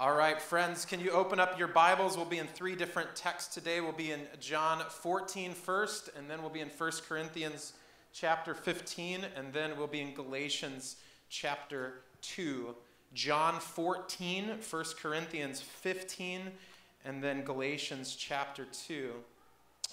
All right, friends, can you open up your Bibles? We'll be in three different texts today. We'll be in John 14 first, and then we'll be in 1 Corinthians chapter 15, and then we'll be in Galatians chapter 2. John 14, 1 Corinthians 15, and then Galatians chapter 2.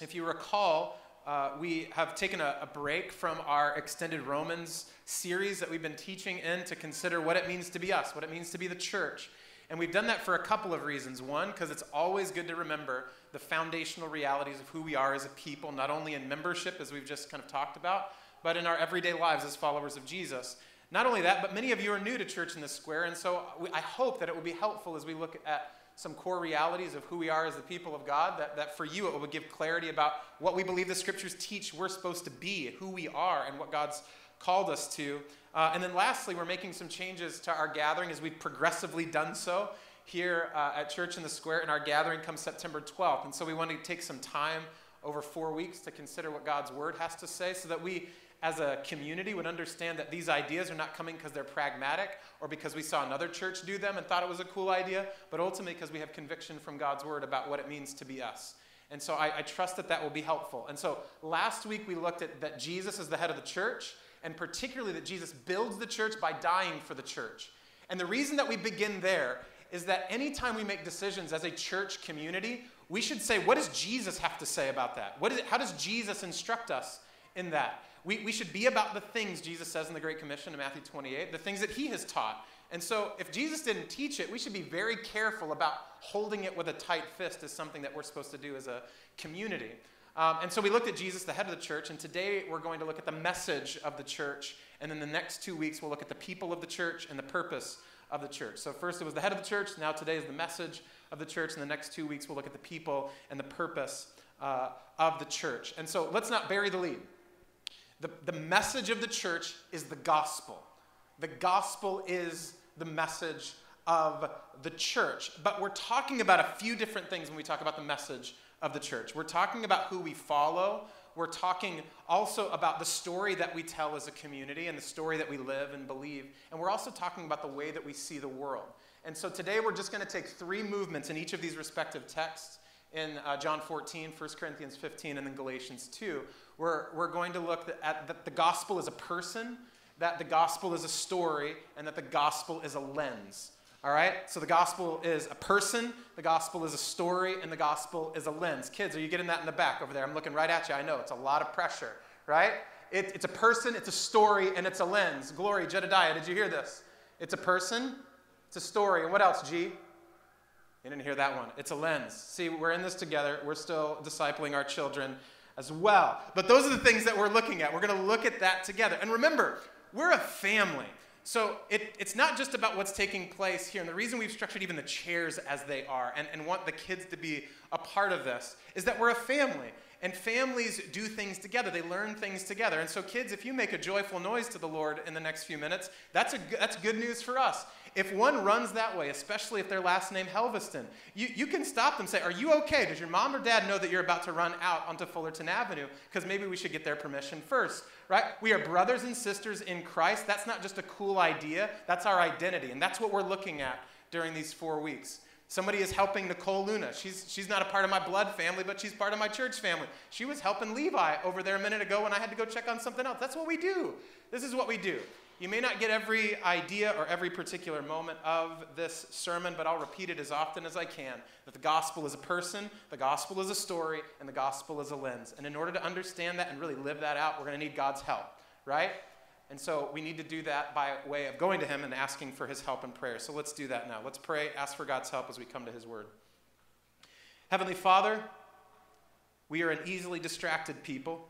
If you recall, uh, we have taken a, a, break from our extended Romans series that we've been teaching in to consider what it means to be us, what it means to be the church. And we've done that for a couple of reasons. One, because it's always good to remember the foundational realities of who we are as a people, not only in membership, as we've just kind of talked about, but in our everyday lives as followers of Jesus. Not only that, but many of you are new to Church in the Square, and so I hope that it will be helpful as we look at some core realities of who we are as the people of God, that, that for you it will give clarity about what we believe the scriptures teach we're supposed to be, who we are, and what God's called us to. Uh, and then lastly, we're making some changes to our gathering as we've progressively done so here uh, at Church in the Square, and our gathering comes September 12th. And so we want to take some time over four weeks to consider what God's Word has to say so that we, as a community, would understand that these ideas are not coming because they're pragmatic or because we saw another church do them and thought it was a cool idea, but ultimately because we have conviction from God's Word about what it means to be us. And so I, I trust that that will be helpful. And so last week we looked at that Jesus is the head of the church and particularly that Jesus builds the church by dying for the church. And the reason that we begin there is that anytime we make decisions as a church community, we should say, what does Jesus have to say about that? What is it, how does Jesus instruct us in that? We, we should be about the things Jesus says in the Great Commission in Matthew 28, the things that he has taught. And so, if Jesus didn't teach it, we should be very careful about holding it with a tight fist as something that we're supposed to do as a community. Um, and so we looked at Jesus, the head of the church, and today we're going to look at the message of the church. And then the next two weeks, we'll look at the people of the church and the purpose of the church. So first it was the head of the church, now today is the message of the church. And the next two weeks, we'll look at the people and the purpose uh, of the church. And so let's not bury the lead. The, the message of the church is the gospel. The gospel is the message of the church. But we're talking about a few different things when we talk about the message of the church. We're talking about who we follow. We're talking also about the story that we tell as a community and the story that we live and believe. And we're also talking about the way that we see the world. And so today we're just going to take three movements in each of these respective texts in uh, John 14, 1 Corinthians 15, and then Galatians 2. We're, we're going to look at that the gospel is a person, that the gospel is a story, and that the gospel is a lens. All right? So the gospel is a person, the gospel is a story, and the gospel is a lens. Kids, are you getting that in the back over there? I'm looking right at you. I know it's a lot of pressure, right? It, it's a person, it's a story, and it's a lens. Glory, Jedediah, did you hear this? It's a person, it's a story, and what else, G? You didn't hear that one. It's a lens. See, we're in this together. We're still discipling our children as well. But those are the things that we're looking at. We're going to look at that together. And remember, we're a family. So it, it's not just about what's taking place here. And the reason we've structured even the chairs as they are and, and want the kids to be a part of this is that we're a family. And families do things together. They learn things together. And so, kids, if you make a joyful noise to the Lord in the next few minutes, that's, a, that's good news for us. If one runs that way, especially if their last name Helveston, you, you can stop them say, Are you okay? Does your mom or dad know that you're about to run out onto Fullerton Avenue? Because maybe we should get their permission first, right? We are brothers and sisters in Christ. That's not just a cool idea, that's our identity. And that's what we're looking at during these four weeks. Somebody is helping Nicole Luna. She's, she's not a part of my blood family, but she's part of my church family. She was helping Levi over there a minute ago when I had to go check on something else. That's what we do. This is what we do. You may not get every idea or every particular moment of this sermon, but I'll repeat it as often as I can that the gospel is a person, the gospel is a story, and the gospel is a lens. And in order to understand that and really live that out, we're going to need God's help, right? And so we need to do that by way of going to Him and asking for His help and prayer. So let's do that now. Let's pray, ask for God's help as we come to His Word. Heavenly Father, we are an easily distracted people.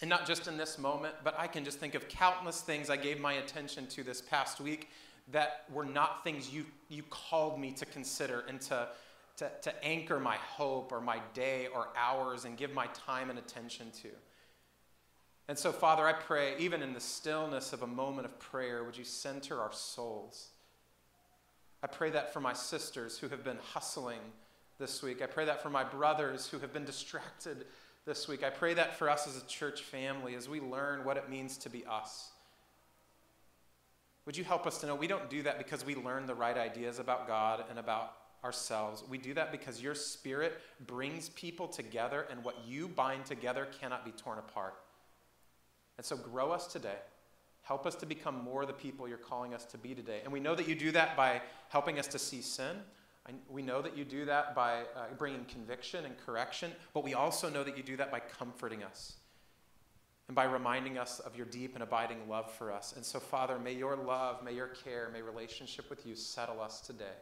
And not just in this moment, but I can just think of countless things I gave my attention to this past week that were not things you, you called me to consider and to, to, to anchor my hope or my day or hours and give my time and attention to. And so, Father, I pray, even in the stillness of a moment of prayer, would you center our souls? I pray that for my sisters who have been hustling this week. I pray that for my brothers who have been distracted this week. I pray that for us as a church family as we learn what it means to be us. Would you help us to know we don't do that because we learn the right ideas about God and about ourselves. We do that because your spirit brings people together, and what you bind together cannot be torn apart. And so, grow us today. Help us to become more the people you're calling us to be today. And we know that you do that by helping us to see sin. We know that you do that by uh, bringing conviction and correction, but we also know that you do that by comforting us and by reminding us of your deep and abiding love for us. And so, Father, may your love, may your care, may relationship with you settle us today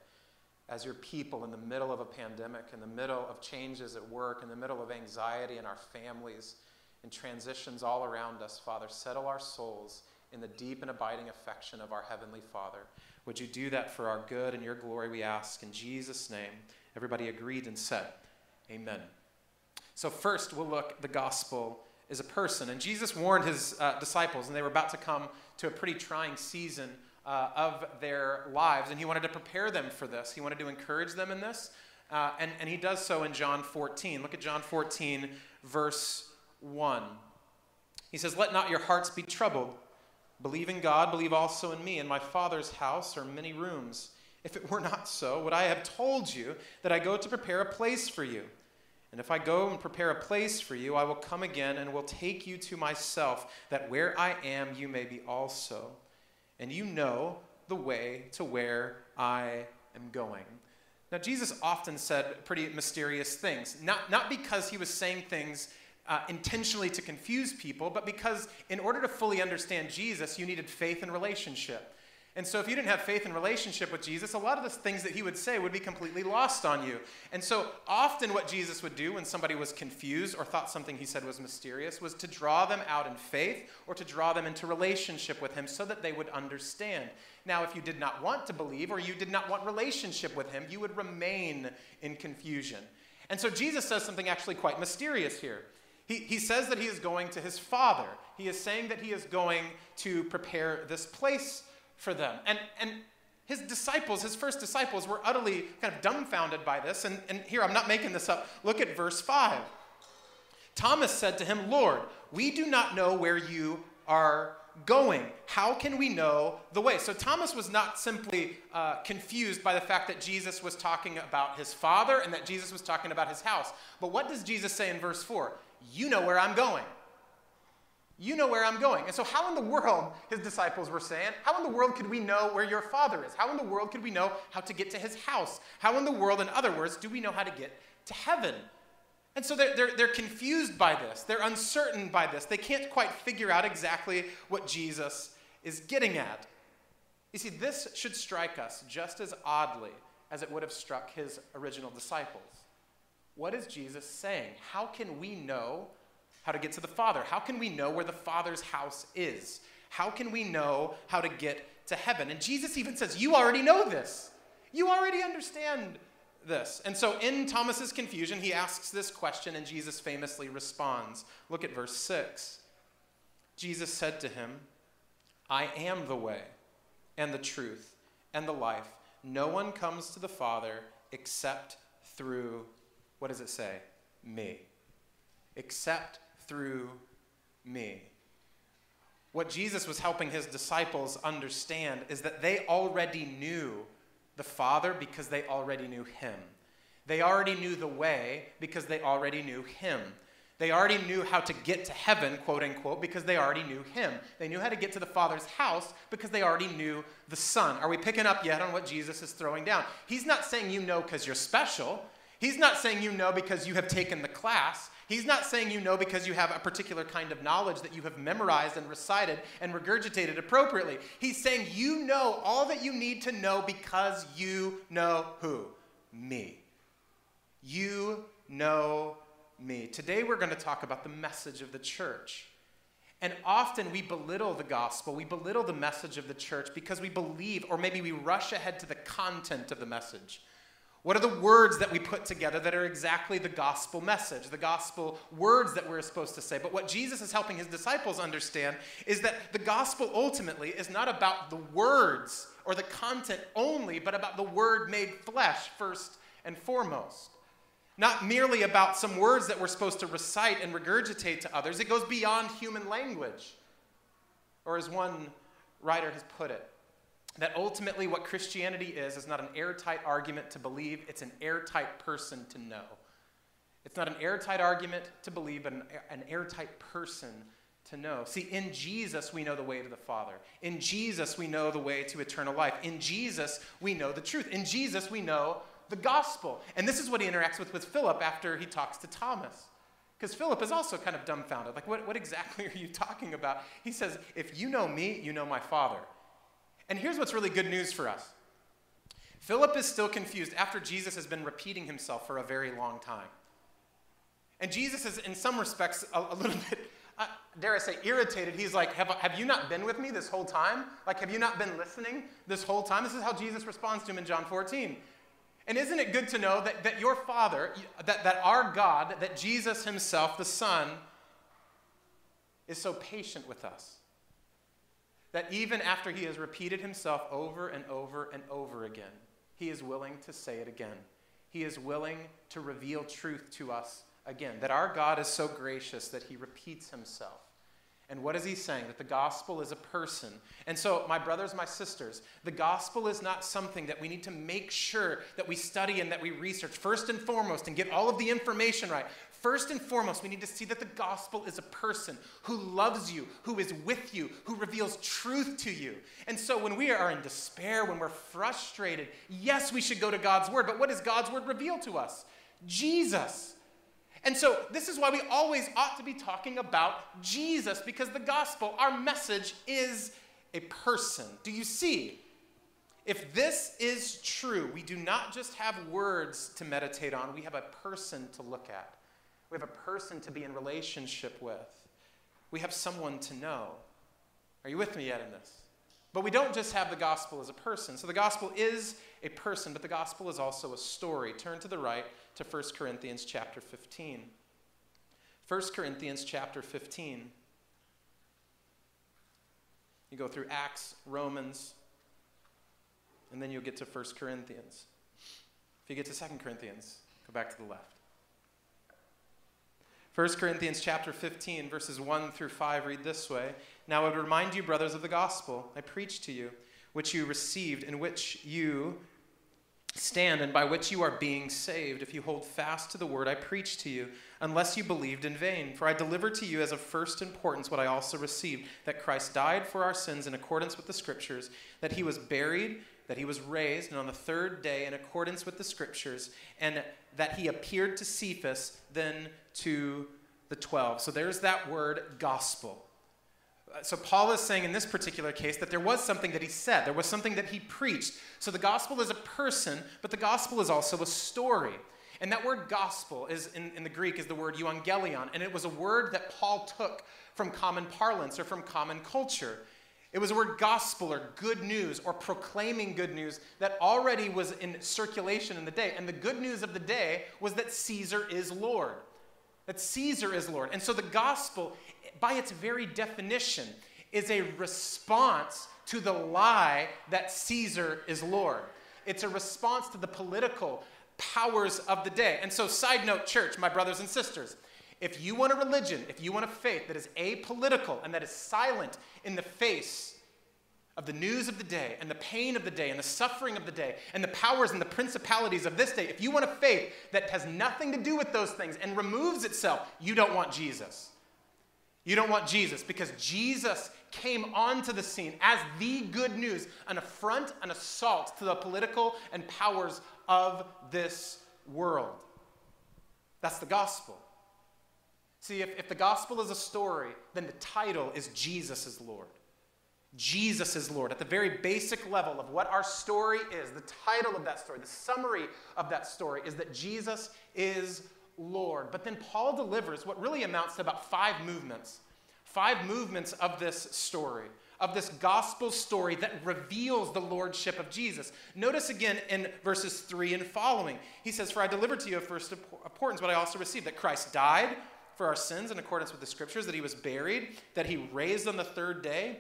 as your people in the middle of a pandemic, in the middle of changes at work, in the middle of anxiety in our families, and transitions all around us, Father, settle our souls in the deep and abiding affection of our Heavenly Father. Would you do that for our good and your glory, we ask in Jesus' name? Everybody agreed and said, Amen. So, first, we'll look the gospel is a person. And Jesus warned his uh, disciples, and they were about to come to a pretty trying season uh, of their lives, and he wanted to prepare them for this. He wanted to encourage them in this, uh, and, and he does so in John 14. Look at John 14, verse 1. He says, Let not your hearts be troubled. Believe in God, believe also in me. In my Father's house are many rooms. If it were not so, would I have told you that I go to prepare a place for you? And if I go and prepare a place for you, I will come again and will take you to myself, that where I am, you may be also. And you know the way to where I am going. Now, Jesus often said pretty mysterious things, not, not because he was saying things uh, intentionally to confuse people, but because in order to fully understand Jesus, you needed faith and relationship. And so, if you didn't have faith and relationship with Jesus, a lot of the things that he would say would be completely lost on you. And so, often what Jesus would do when somebody was confused or thought something he said was mysterious was to draw them out in faith or to draw them into relationship with him so that they would understand. Now, if you did not want to believe or you did not want relationship with him, you would remain in confusion. And so, Jesus says something actually quite mysterious here. He, he says that he is going to his Father. He is saying that he is going to prepare this place for them. And, and his disciples, his first disciples, were utterly kind of dumbfounded by this. And, and here, I'm not making this up. Look at verse 5. Thomas said to him, Lord, we do not know where you are going. How can we know the way? So Thomas was not simply uh, confused by the fact that Jesus was talking about his father and that Jesus was talking about his house. But what does Jesus say in verse 4? You know where I'm going. You know where I'm going. And so, how in the world, his disciples were saying, how in the world could we know where your father is? How in the world could we know how to get to his house? How in the world, in other words, do we know how to get to heaven? And so they're, they're, they're confused by this. They're uncertain by this. They can't quite figure out exactly what Jesus is getting at. You see, this should strike us just as oddly as it would have struck his original disciples. What is Jesus saying? How can we know how to get to the Father? How can we know where the Father's house is? How can we know how to get to heaven? And Jesus even says, You already know this. You already understand this. And so in Thomas's confusion, he asks this question, and Jesus famously responds. Look at verse 6. Jesus said to him, I am the way and the truth and the life. No one comes to the Father except through what does it say? Me. Except through me. What Jesus was helping his disciples understand is that they already knew the Father because they already knew him. They already knew the way because they already knew him. They already knew how to get to heaven, quote unquote, because they already knew him. They knew how to get to the Father's house because they already knew the Son. Are we picking up yet on what Jesus is throwing down? He's not saying you know because you're special. He's not saying you know because you have taken the class. He's not saying you know because you have a particular kind of knowledge that you have memorized and recited and regurgitated appropriately. He's saying you know all that you need to know because you know who? Me. You know me. Today we're going to talk about the message of the church. And often we belittle the gospel, we belittle the message of the church because we believe, or maybe we rush ahead to the content of the message. What are the words that we put together that are exactly the gospel message, the gospel words that we're supposed to say? But what Jesus is helping his disciples understand is that the gospel ultimately is not about the words or the content only, but about the word made flesh first and foremost. Not merely about some words that we're supposed to recite and regurgitate to others, it goes beyond human language. Or as one writer has put it, that ultimately what Christianity is is not an airtight argument to believe, it's an airtight person to know. It's not an airtight argument to believe, but an, an airtight person to know. See, in Jesus, we know the way to the Father. In Jesus, we know the way to eternal life. In Jesus, we know the truth. In Jesus, we know the gospel. And this is what he interacts with with Philip after he talks to Thomas. Because Philip is also kind of dumbfounded. Like, what, what exactly are you talking about? He says, If you know me, you know my Father. And here's what's really good news for us Philip is still confused after Jesus has been repeating himself for a very long time. And Jesus is, in some respects, a, a little bit, uh, dare I say, irritated. He's like, have, have you not been with me this whole time? Like, have you not been listening this whole time? This is how Jesus responds to him in John 14. And isn't it good to know that, that your Father, that, that our God, that Jesus Himself, the Son, is so patient with us? That even after He has repeated Himself over and over and over again, He is willing to say it again. He is willing to reveal truth to us again. That our God is so gracious that He repeats Himself. And what is he saying? That the gospel is a person. And so, my brothers, my sisters, the gospel is not something that we need to make sure that we study and that we research first and foremost and get all of the information right. First and foremost, we need to see that the gospel is a person who loves you, who is with you, who reveals truth to you. And so, when we are in despair, when we're frustrated, yes, we should go to God's word, but what does God's word reveal to us? Jesus. And so, this is why we always ought to be talking about Jesus, because the gospel, our message, is a person. Do you see? If this is true, we do not just have words to meditate on, we have a person to look at. We have a person to be in relationship with. We have someone to know. Are you with me yet in this? But we don't just have the gospel as a person. So the gospel is a person, but the gospel is also a story. Turn to the right to 1 Corinthians chapter 15. 1 Corinthians chapter 15. You go through Acts, Romans, and then you'll get to 1 Corinthians. If you get to 2 Corinthians, go back to the left. 1 Corinthians chapter 15, verses 1 through 5 read this way Now I would remind you, brothers, of the gospel I preached to you, which you received, in which you stand and by which you are being saved if you hold fast to the word I preached to you, unless you believed in vain. For I delivered to you as of first importance what I also received that Christ died for our sins in accordance with the Scriptures, that he was buried, that he was raised, and on the third day, in accordance with the Scriptures, and that he appeared to Cephas, then to the twelve. So there's that word gospel. Uh, so, Paul is saying in this particular case that there was something that he said, there was something that he preached. So, the gospel is a person, but the gospel is also a story. And that word gospel is in, in the Greek is the word euangelion, and it was a word that Paul took from common parlance or from common culture. It was a word gospel or good news or proclaiming good news that already was in circulation in the day. And the good news of the day was that Caesar is Lord. That Caesar is Lord. And so the gospel by its very definition, is a response to the lie that Caesar is Lord. It's a response to the political powers of the day. And so, side note, church, my brothers and sisters, if you want a religion, if you want a faith that is apolitical and that is silent in the face of the news of the day and the pain of the day and the suffering of the day and the powers and the principalities of this day, if you want a faith that has nothing to do with those things and removes itself, you don't want Jesus. You don't want Jesus because Jesus came onto the scene as the good news, an affront, an assault to the political and powers of this world. That's the gospel. See, if, if the gospel is a story, then the title is Jesus is Lord. Jesus is Lord. At the very basic level of what our story is, the title of that story, the summary of that story is that Jesus is Lord. But then Paul delivers what really amounts to about five movements, five movements of this story, of this gospel story that reveals the lordship of Jesus. Notice again in verses 3 and following. He says, For I delivered to you of first importance what I also received that Christ died for our sins in accordance with the scriptures, that he was buried, that he raised on the third day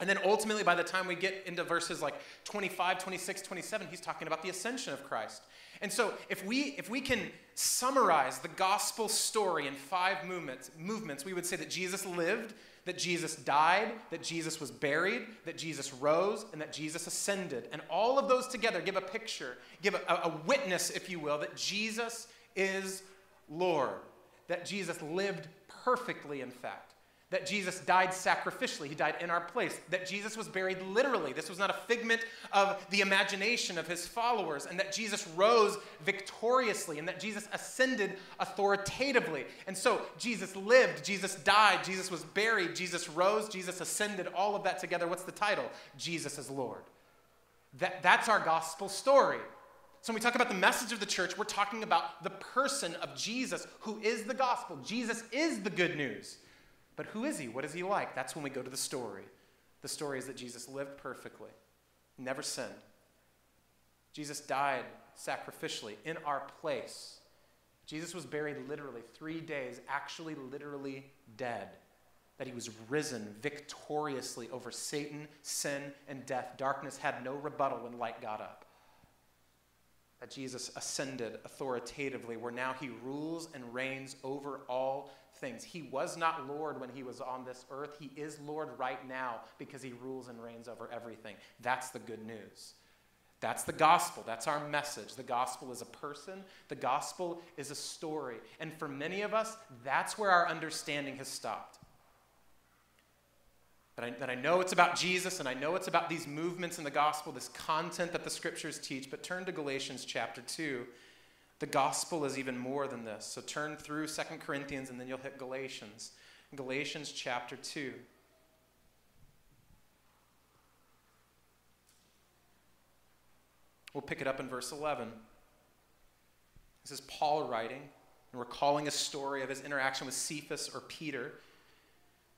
And then ultimately, by the time we get into verses like 25, 26, 27, he's talking about the ascension of Christ. And so, if we, if we can summarize the gospel story in five movements, movements, we would say that Jesus lived, that Jesus died, that Jesus was buried, that Jesus rose, and that Jesus ascended. And all of those together give a picture, give a, a witness, if you will, that Jesus is Lord, that Jesus lived perfectly, in fact that Jesus died sacrificially. He died in our place. That Jesus was buried literally. This was not a figment of the imagination of his followers. And that Jesus rose victoriously. And that Jesus ascended authoritatively. And so Jesus lived, Jesus died, Jesus was buried, Jesus rose, Jesus ascended. All of that together. What's the title? Jesus is Lord. That, that's our gospel story. So when we talk about the message of the church, we're talking about the person of Jesus, who is the gospel. Jesus is the good news. But who is he? What is he like? That's when we go to the story. The story is that Jesus lived perfectly, never sinned. Jesus died sacrificially in our place. Jesus was buried literally three days, actually, literally dead. That he was risen victoriously over Satan, sin, and death. Darkness had no rebuttal when light got up. That Jesus ascended authoritatively, where now he rules and reigns over all things. He was not Lord when he was on this earth. He is Lord right now because he rules and reigns over everything. That's the good news. That's the gospel. That's our message. The gospel is a person, the gospel is a story. And for many of us, that's where our understanding has stopped. That I, that I know it's about Jesus and I know it's about these movements in the gospel, this content that the scriptures teach. But turn to Galatians chapter 2 the gospel is even more than this. So turn through Second Corinthians and then you'll hit Galatians. Galatians chapter 2. We'll pick it up in verse 11. This is Paul writing and recalling a story of his interaction with Cephas or Peter.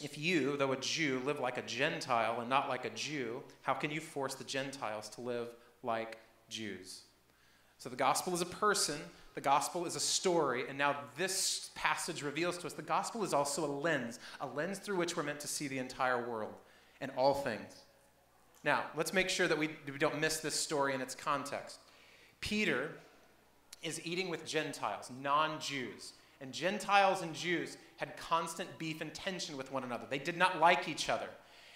if you, though a Jew, live like a Gentile and not like a Jew, how can you force the Gentiles to live like Jews. So the gospel is a person, the gospel is a story, and now this passage reveals to us the gospel is also a lens, a lens through which we're meant to see the entire world and all things. Now, let's make sure that we, we don't miss this story in its context. Peter is eating with Gentiles, non Jews. And Gentiles and Jews had constant beef and tension with one another. They did not like each other.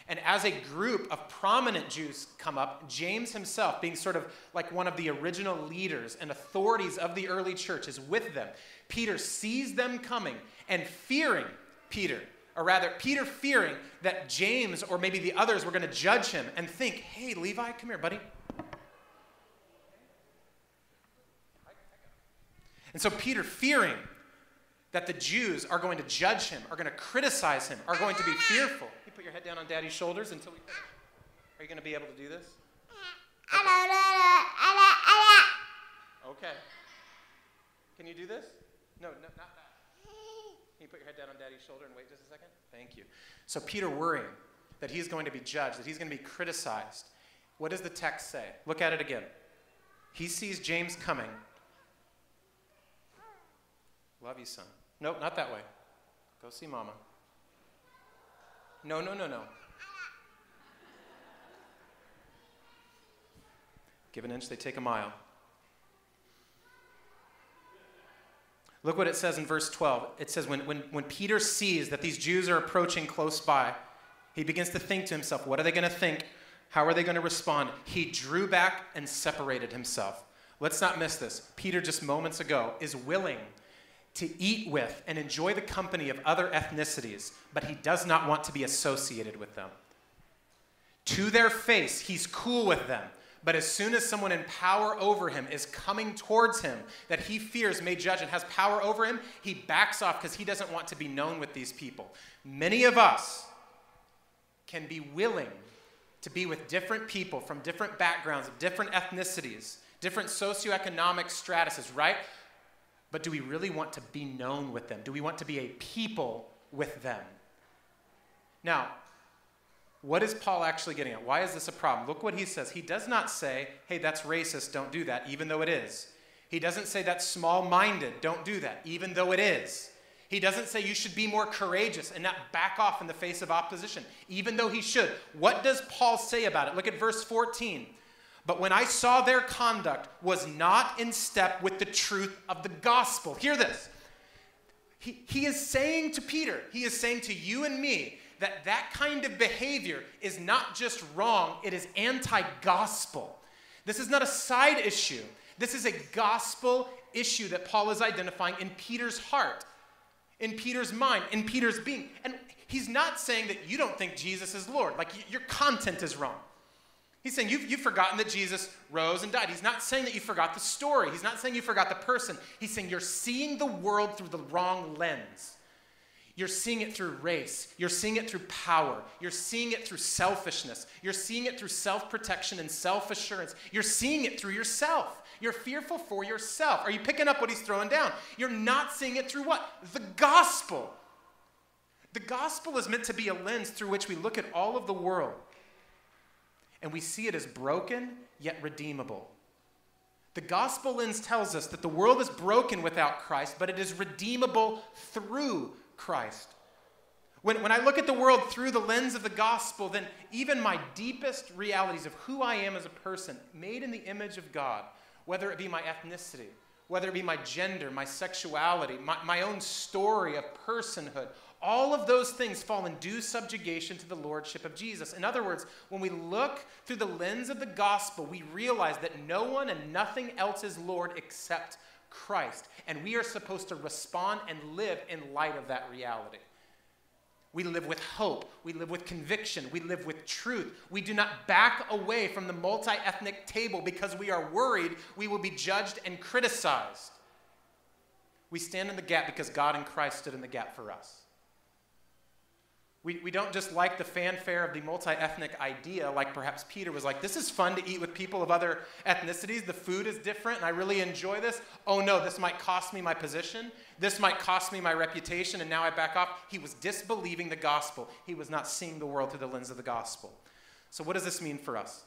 And as a group of prominent Jews come up, James himself, being sort of like one of the original leaders and authorities of the early church, is with them. Peter sees them coming and fearing Peter, or rather, Peter fearing that James or maybe the others were going to judge him and think, hey, Levi, come here, buddy. And so Peter, fearing that the Jews are going to judge him, are going to criticize him, are going to be fearful You put your head down on daddy's shoulders until we finish? Are you going to be able to do this? Okay. okay. Can you do this? No, no, not that. Can you put your head down on daddy's shoulder and wait just a second? Thank you. So, Peter worrying that he's going to be judged, that he's going to be criticized. What does the text say? Look at it again. He sees James coming. Love you, son. Nope, not that way. Go see mama. No, no, no, no. Give an inch, they take a mile. Look what it says in verse 12. It says, when, when, when Peter sees that these Jews are approaching close by, he begins to think to himself, what are they going to think? How are they going to respond? He drew back and separated himself. Let's not miss this. Peter, just moments ago, is willing to eat with and enjoy the company of other ethnicities, but he does not want to be associated with them. To their face, he's cool with them. But as soon as someone in power over him is coming towards him that he fears may judge and has power over him, he backs off because he doesn't want to be known with these people. Many of us can be willing to be with different people from different backgrounds, different ethnicities, different socioeconomic stratuses, right? But do we really want to be known with them? Do we want to be a people with them? Now, what is Paul actually getting at? Why is this a problem? Look what he says. He does not say, hey, that's racist, don't do that, even though it is. He doesn't say that's small minded, don't do that, even though it is. He doesn't say you should be more courageous and not back off in the face of opposition, even though he should. What does Paul say about it? Look at verse 14. But when I saw their conduct was not in step with the truth of the gospel. Hear this. He, he is saying to Peter, he is saying to you and me, that that kind of behavior is not just wrong, it is anti gospel. This is not a side issue. This is a gospel issue that Paul is identifying in Peter's heart, in Peter's mind, in Peter's being. And he's not saying that you don't think Jesus is Lord, like your content is wrong. He's saying you've, you've forgotten that Jesus rose and died. He's not saying that you forgot the story. He's not saying you forgot the person. He's saying you're seeing the world through the wrong lens. You're seeing it through race. You're seeing it through power. You're seeing it through selfishness. You're seeing it through self protection and self assurance. You're seeing it through yourself. You're fearful for yourself. Are you picking up what he's throwing down? You're not seeing it through what? The gospel. The gospel is meant to be a lens through which we look at all of the world and we see it as broken yet redeemable. The gospel lens tells us that the world is broken without Christ, but it is redeemable through Christ. When, when I look at the world through the lens of the gospel, then even my deepest realities of who I am as a person, made in the image of God, whether it be my ethnicity, whether it be my gender, my sexuality, my, my own story of personhood, all of those things fall in due subjugation to the lordship of Jesus. In other words, when we look through the lens of the gospel, we realize that no one and nothing else is Lord except Christ. And we are supposed to respond and live in light of that reality. We live with hope. We live with conviction. We live with truth. We do not back away from the multi ethnic table because we are worried we will be judged and criticized. We stand in the gap because God and Christ stood in the gap for us. We, we don't just like the fanfare of the multi ethnic idea, like perhaps Peter was like, this is fun to eat with people of other ethnicities. The food is different, and I really enjoy this. Oh no, this might cost me my position. This might cost me my reputation, and now I back off. He was disbelieving the gospel. He was not seeing the world through the lens of the gospel. So, what does this mean for us?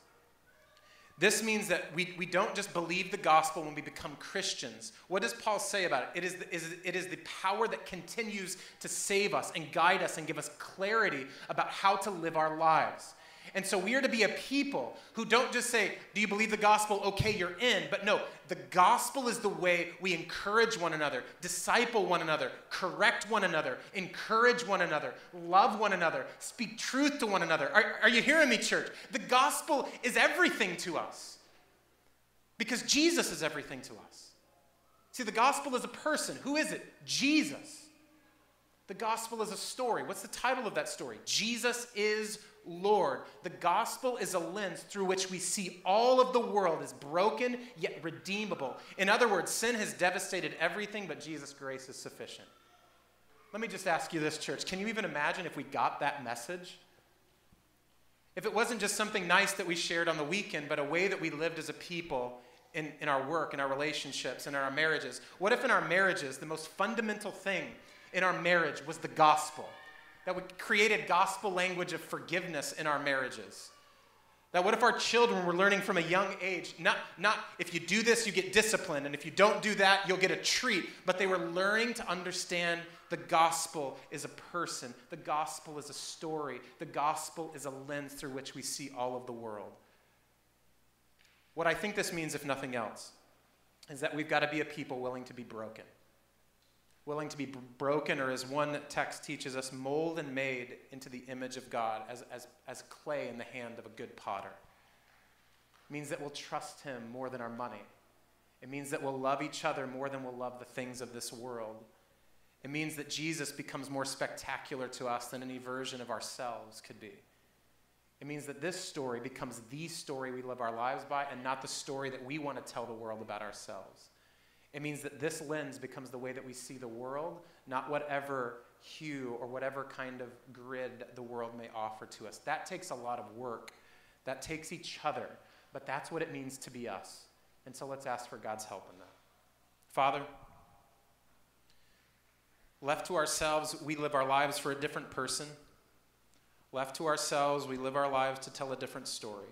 This means that we, we don't just believe the gospel when we become Christians. What does Paul say about it? It is, the, is, it is the power that continues to save us and guide us and give us clarity about how to live our lives. And so we are to be a people who don't just say, Do you believe the gospel? Okay, you're in. But no, the gospel is the way we encourage one another, disciple one another, correct one another, encourage one another, love one another, speak truth to one another. Are, are you hearing me, church? The gospel is everything to us because Jesus is everything to us. See, the gospel is a person. Who is it? Jesus. The gospel is a story. What's the title of that story? Jesus is Lord. The gospel is a lens through which we see all of the world is broken yet redeemable. In other words, sin has devastated everything, but Jesus' grace is sufficient. Let me just ask you this, church. Can you even imagine if we got that message? If it wasn't just something nice that we shared on the weekend, but a way that we lived as a people in, in our work, in our relationships, in our marriages? What if in our marriages, the most fundamental thing in our marriage was the gospel? that we created gospel language of forgiveness in our marriages. That what if our children were learning from a young age, not, not if you do this, you get disciplined, and if you don't do that, you'll get a treat, but they were learning to understand the gospel is a person, the gospel is a story, the gospel is a lens through which we see all of the world. What I think this means, if nothing else, is that we've got to be a people willing to be broken willing to be broken, or as one text teaches us, mold and made into the image of God as, as, as clay in the hand of a good potter. It means that we'll trust Him more than our money. It means that we'll love each other more than we'll love the things of this world. It means that Jesus becomes more spectacular to us than any version of ourselves could be. It means that this story becomes the story we live our lives by and not the story that we want to tell the world about ourselves. It means that this lens becomes the way that we see the world, not whatever hue or whatever kind of grid the world may offer to us. That takes a lot of work. that takes each other, but that's what it means to be us. And so let's ask for God's help in that. Father, left to ourselves, we live our lives for a different person. Left to ourselves, we live our lives to tell a different story.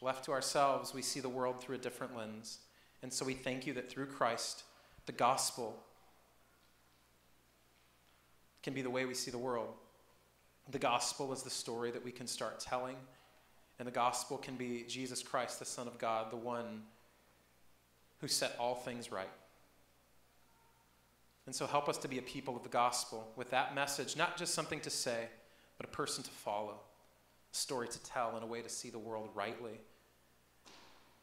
Left to ourselves, we see the world through a different lens. And so we thank you that through Christ, the gospel can be the way we see the world. The gospel is the story that we can start telling. And the gospel can be Jesus Christ, the Son of God, the one who set all things right. And so help us to be a people of the gospel with that message, not just something to say, but a person to follow, a story to tell, and a way to see the world rightly.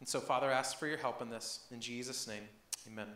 And so, Father, I ask for your help in this. In Jesus' name, amen.